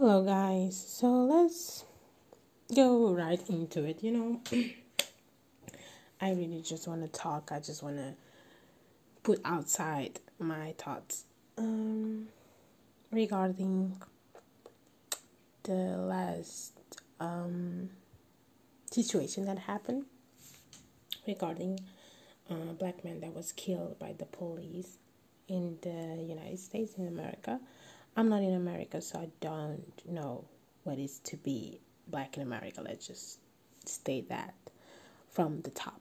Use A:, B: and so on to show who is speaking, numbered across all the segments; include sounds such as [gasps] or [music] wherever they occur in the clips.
A: Hello, guys. So let's go right into it. You know, [clears throat] I really just want to talk. I just want to put outside my thoughts um, regarding the last um, situation that happened regarding a black man that was killed by the police in the United States in America. I'm not in America, so I don't know what it is to be black in America. Let's just state that from the top.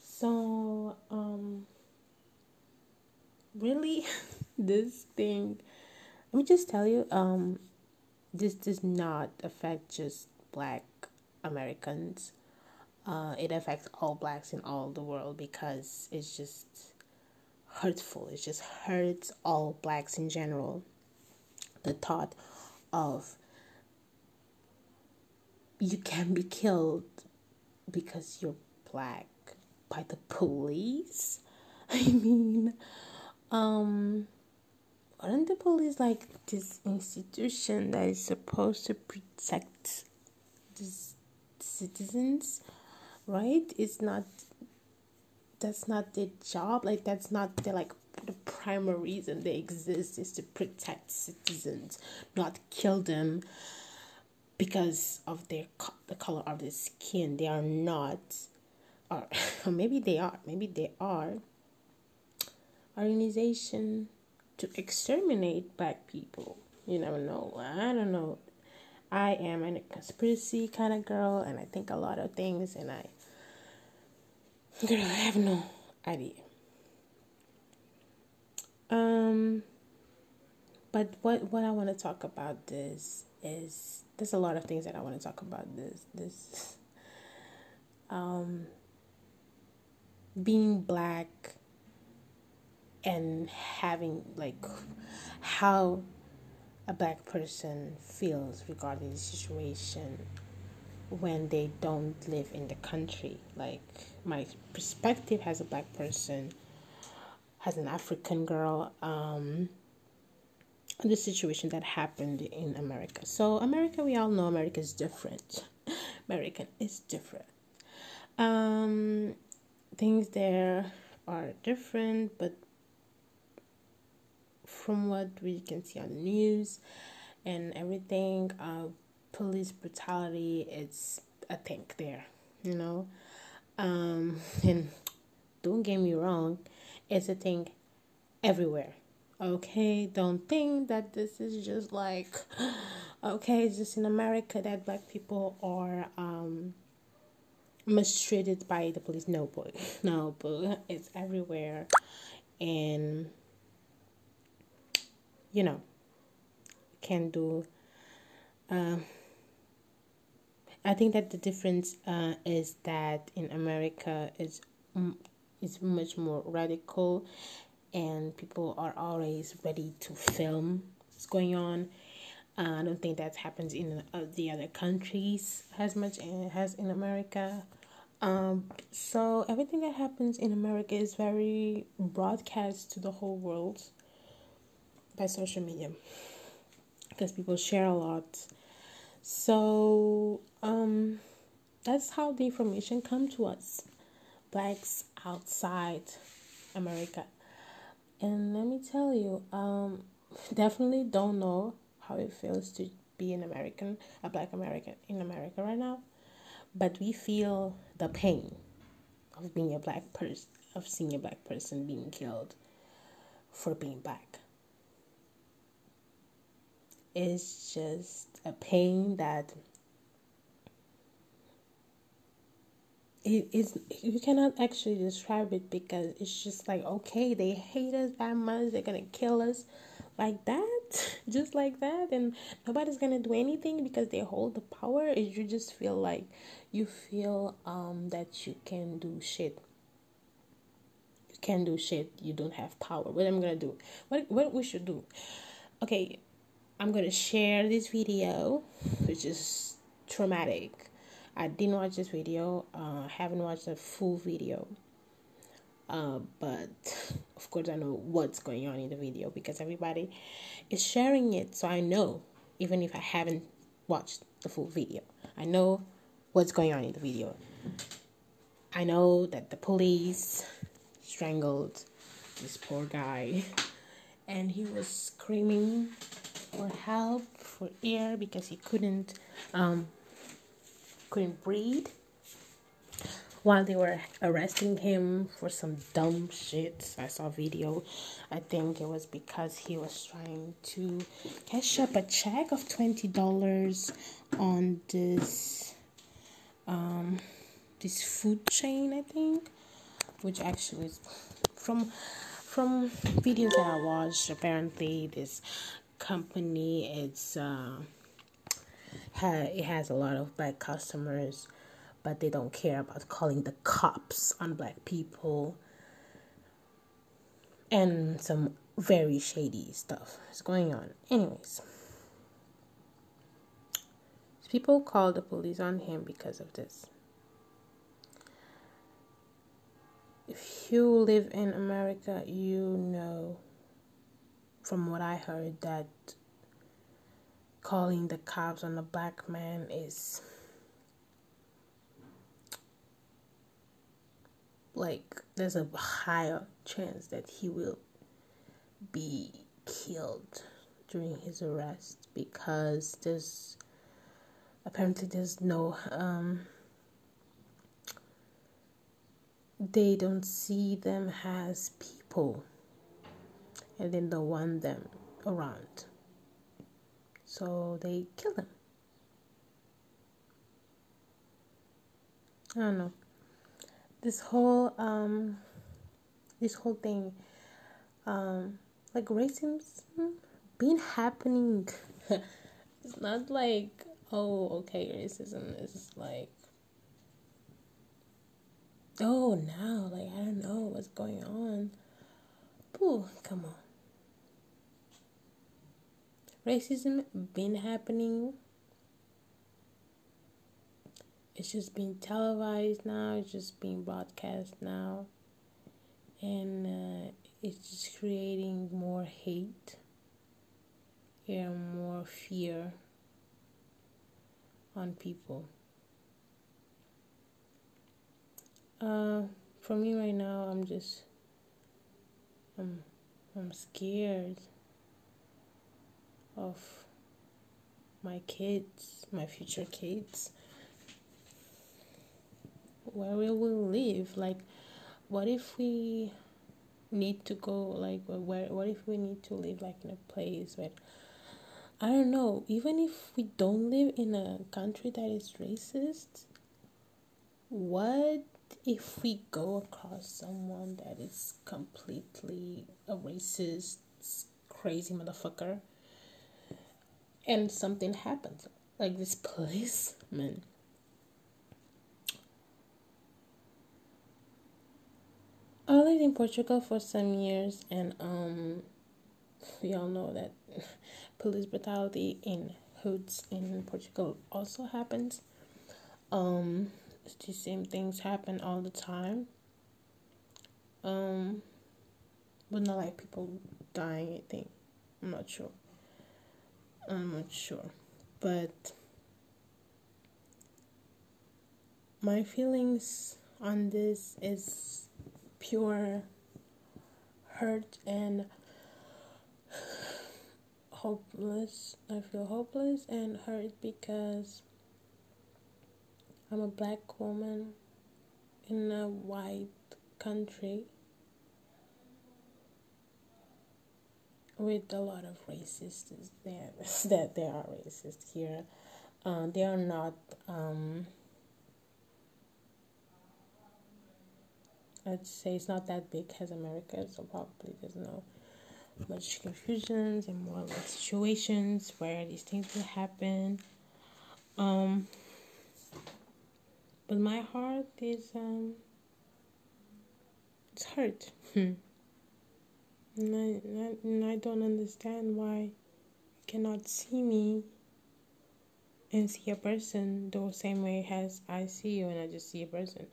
A: So, um, really, [laughs] this thing, let me just tell you, um, this does not affect just black Americans. Uh, it affects all blacks in all the world because it's just hurtful. It just hurts all blacks in general. The thought of you can be killed because you're black by the police. [laughs] I mean, um, aren't the police like this institution that is supposed to protect the citizens, right? It's not that's not their job like that's not the like the primary reason they exist is to protect citizens not kill them because of their the color of their skin. They are not or, [laughs] or maybe they are maybe they are organization to exterminate black people. You never know. I don't know. I am a conspiracy kind of girl and i think a lot of things and i Girl, I have no idea. Um, but what what I want to talk about this is there's a lot of things that I want to talk about this this [laughs] um being black and having like how a black person feels regarding the situation when they don't live in the country. Like my perspective as a black person, as an African girl, um, the situation that happened in America. So America, we all know America is different. [laughs] American is different. Um, things there are different, but from what we can see on the news and everything, uh, police brutality it's a thing there you know um and don't get me wrong it's a thing everywhere. Okay don't think that this is just like [gasps] okay it's just in america that black people are um mistreated by the police. No boy. [laughs] No but it's everywhere. And you know can do um I think that the difference uh, is that in America is is much more radical, and people are always ready to film what's going on. Uh, I don't think that happens in uh, the other countries as much as in America. Um, so everything that happens in America is very broadcast to the whole world by social media because people share a lot so um, that's how the information come to us, blacks outside America. And let me tell you, um, definitely don't know how it feels to be an American, a black American in America right now, but we feel the pain of being a black person, of seeing a black person being killed for being black. It's just a pain that it is you cannot actually describe it because it's just like okay they hate us that much they're gonna kill us like that [laughs] just like that and nobody's gonna do anything because they hold the power. Is you just feel like you feel um that you can do shit. You can do shit you don't have power. What i'm gonna do? What what we should do? Okay I'm gonna share this video, which is traumatic. I didn't watch this video. Uh, haven't watched the full video. Uh, but of course, I know what's going on in the video because everybody is sharing it, so I know even if I haven't watched the full video, I know what's going on in the video. I know that the police strangled this poor guy and he was screaming for help for air because he couldn't um, couldn't breathe while they were arresting him for some dumb shit. I saw a video. I think it was because he was trying to cash up a check of twenty dollars on this um this food chain I think which actually is from from videos that I watched apparently this company it's uh it has a lot of black customers but they don't care about calling the cops on black people. And some very shady stuff is going on. Anyways. People called the police on him because of this. If you live in america you know from what i heard that calling the cops on a black man is like there's a higher chance that he will be killed during his arrest because there's apparently there's no um they don't see them as people and then don't want them around so they kill them i don't know. This whole um this whole thing um like racism been happening. [laughs] It's not like oh okay racism is like oh now like i don't know what's going on. Ooh, come on racism been happening? It's just being televised now it's just being broadcast now. And uh, it's just creating more hate and more fear on people. Uh, for me right now i'm just i'm i'm scared of my kids my future kids. Where will we live like what if we need to go like where what if we need to live like in a place where i don't know even if we don't live in a country that is racist what if we go across someone that is completely a racist crazy motherfucker and something happens like this policeman I lived in Portugal for some years, and um, we all know that [laughs] police brutality in hoods in Portugal also happens. Um, the same things happen all the time. Um, but not like people dying. I think I'm not sure. I'm not sure, but my feelings on this is pure hurt and hopeless. I feel hopeless and hurt because I'm a black woman in a white country with a lot of racists there [laughs] that there are racists here. Uh, they are not um, I'd say it's not that big as America, so probably there's no much confusions and more like situations where these things will happen. Um, but my heart is um, it's hurt. [laughs] and, I, and I don't understand why you cannot see me and see a person the same way as I see you and I just see a person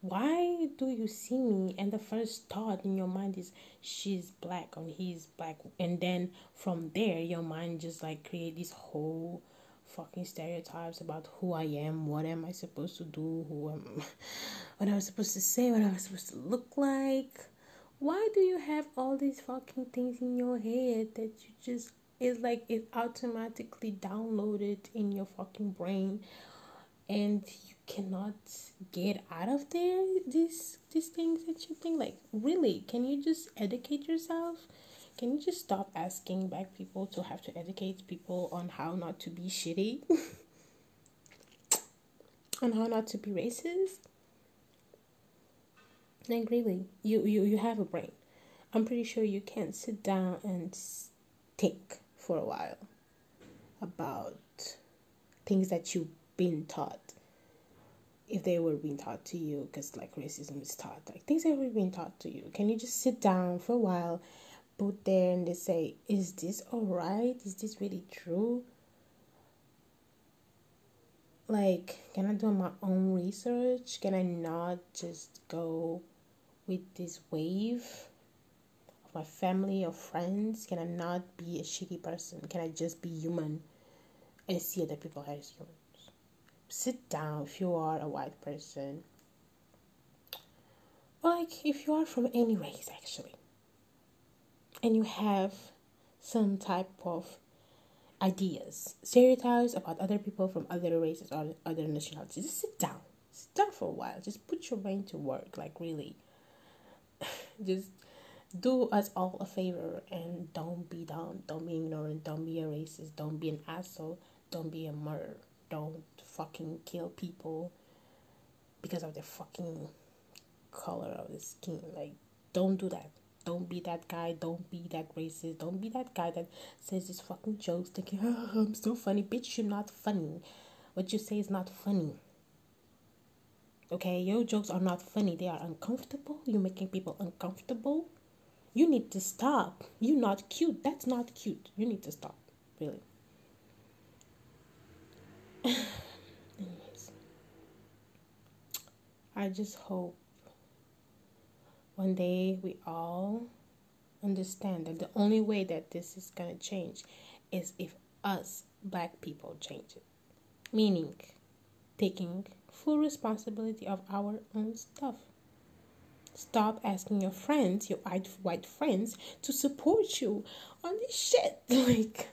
A: why do you see me and the first thought in your mind is she's black or he's black and then from there your mind just like create this whole fucking stereotypes about who I am, what am I supposed to do, who am [laughs] what am I supposed to say, what am I supposed to look like? Why do you have all these fucking things in your head that you just it's like it automatically downloaded in your fucking brain and you cannot get out of there? These these things that you think like really can you just educate yourself? Can you just stop asking black people to have to educate people on how not to be shitty? [laughs] On how not to be racist like really. You you you have a brain. I'm pretty sure you can sit down and think for a while about things that you've been taught. If they were being taught to you because like racism is taught like things that were being taught to you. Can you just sit down for a while put there and they say is this all right is this really true? Like can i do my own research? Can i not just go with this wave of my family or friends can i not be a shitty person? Can i just be human and see other people as human sit down if you are a white person. Like if you are from any race actually and you have some type of ideas stereotypes about other people from other races or other nationalities just sit down. Sit down for a while. Just put your brain to work like really just do us all a favor and don't be dumb, don't be ignorant don't be a racist don't be an asshole don't be a murderer don't fucking kill people because of the fucking color of the skin. Like, don't do that. Don't be that guy. Don't be that racist. Don't be that guy that says these fucking jokes thinking, oh, I'm so funny. Bitch, you're not funny. What you say is not funny. Okay, your jokes are not funny. They are uncomfortable. You're making people uncomfortable. You need to stop. You're not cute. That's not cute. You need to stop. Really. [sighs] I just hope one day we all understand that the only way that this is going to change is if us black people change it. Meaning, taking full responsibility of our own stuff. Stop asking your friends, your white, friends, to support you on this shit. [laughs] Like,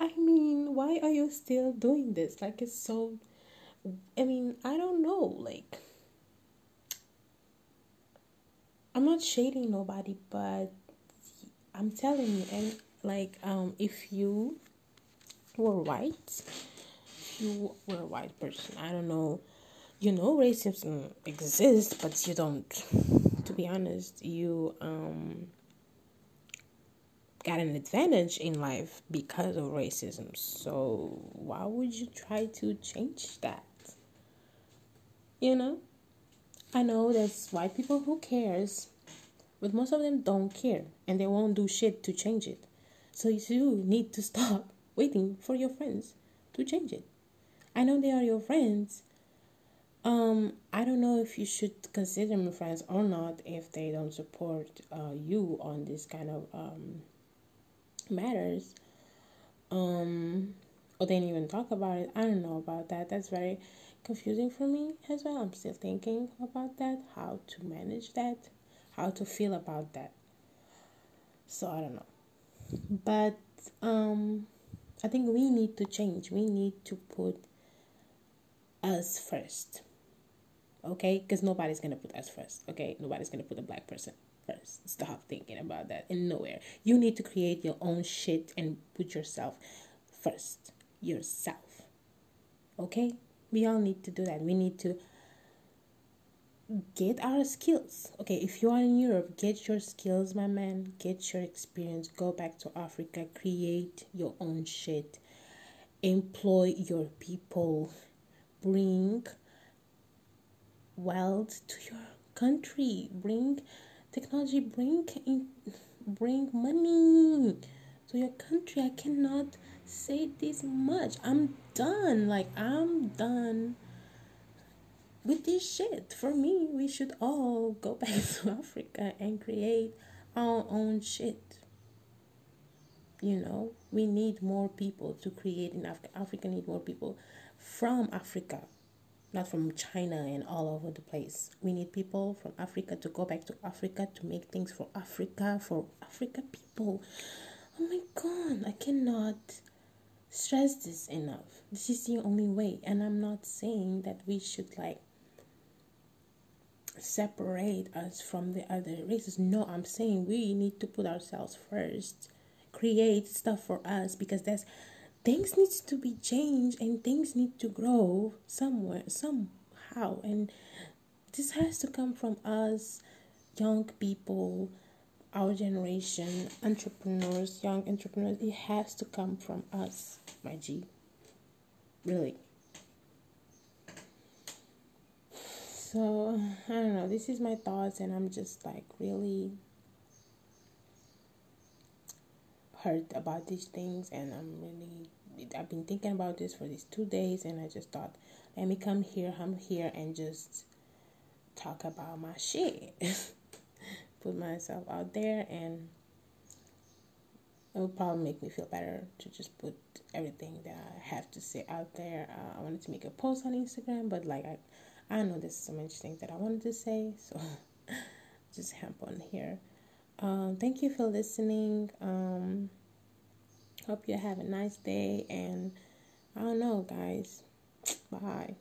A: I mean, why are you still doing this? Like, it's so. I mean, I don't know. Like, I'm not shading nobody, but I'm telling you, and like, um, if you were white, you were a white person, I don't know, you know, racism exists, but you don't. To be honest, you um got an advantage in life because of racism. So why would you try to change that? You know? I know there's white people who cares, but most of them don't care and they won't do shit to change it. So you need to stop [laughs] waiting for your friends to change it. I know they are your friends. Um, I don't know if you should consider them friends or not if they don't support uh, you on this kind of um, matters. Um, or they didn't even talk about it. I don't know about that. That's very confusing for me as well. I'm still thinking about that, how to manage that, how to feel about that. So I don't know. But um I think we need to change. We need to put us first. Okay? Because nobody's going to put us first. Okay? Nobody's going to put a black person first. Stop thinking about that in nowhere. You need to create your own shit and put yourself first. Yourself. Okay? We all need to do that. We need to get our skills. Okay, if you are in Europe, get your skills, my man. Get your experience. Go back to Africa. Create your own shit. Employ your people. Bring wealth to your country. Bring technology. Bring in, bring money to your country. I cannot say this much. I'm done. Like I'm done with this shit. For me, we should all go [laughs] back to Africa and create our own shit. You know, we need more people to create in Africa. Africa need more people from Africa, not from China and all over the place. We need people from Africa to go back to Africa to make things for Africa, for Africa people. Oh my god, I cannot stress this enough. This is the only way. And I'm not saying that we should like separate us from the other races. No, I'm saying we need to put ourselves first, create stuff for us because that's things needs to be changed and things need to grow somewhere somehow. And this has to come from us young people our generation entrepreneurs young entrepreneurs. It has to come from us my g. Really. So i don't know. This is my thoughts and i'm just like really hurt about these things and i'm really i've been thinking about this for these two days and i just thought let me come here i'm here and just talk about my shit [laughs] put myself out there and it would probably make me feel better to just put everything that I have to say out there. Uh, I wanted to make a post on Instagram, but like I, I know there's so much things that I wanted to say, so [laughs] just hop on here. Um, thank you for listening. Um, hope you have a nice day, and I don't know, guys. Bye.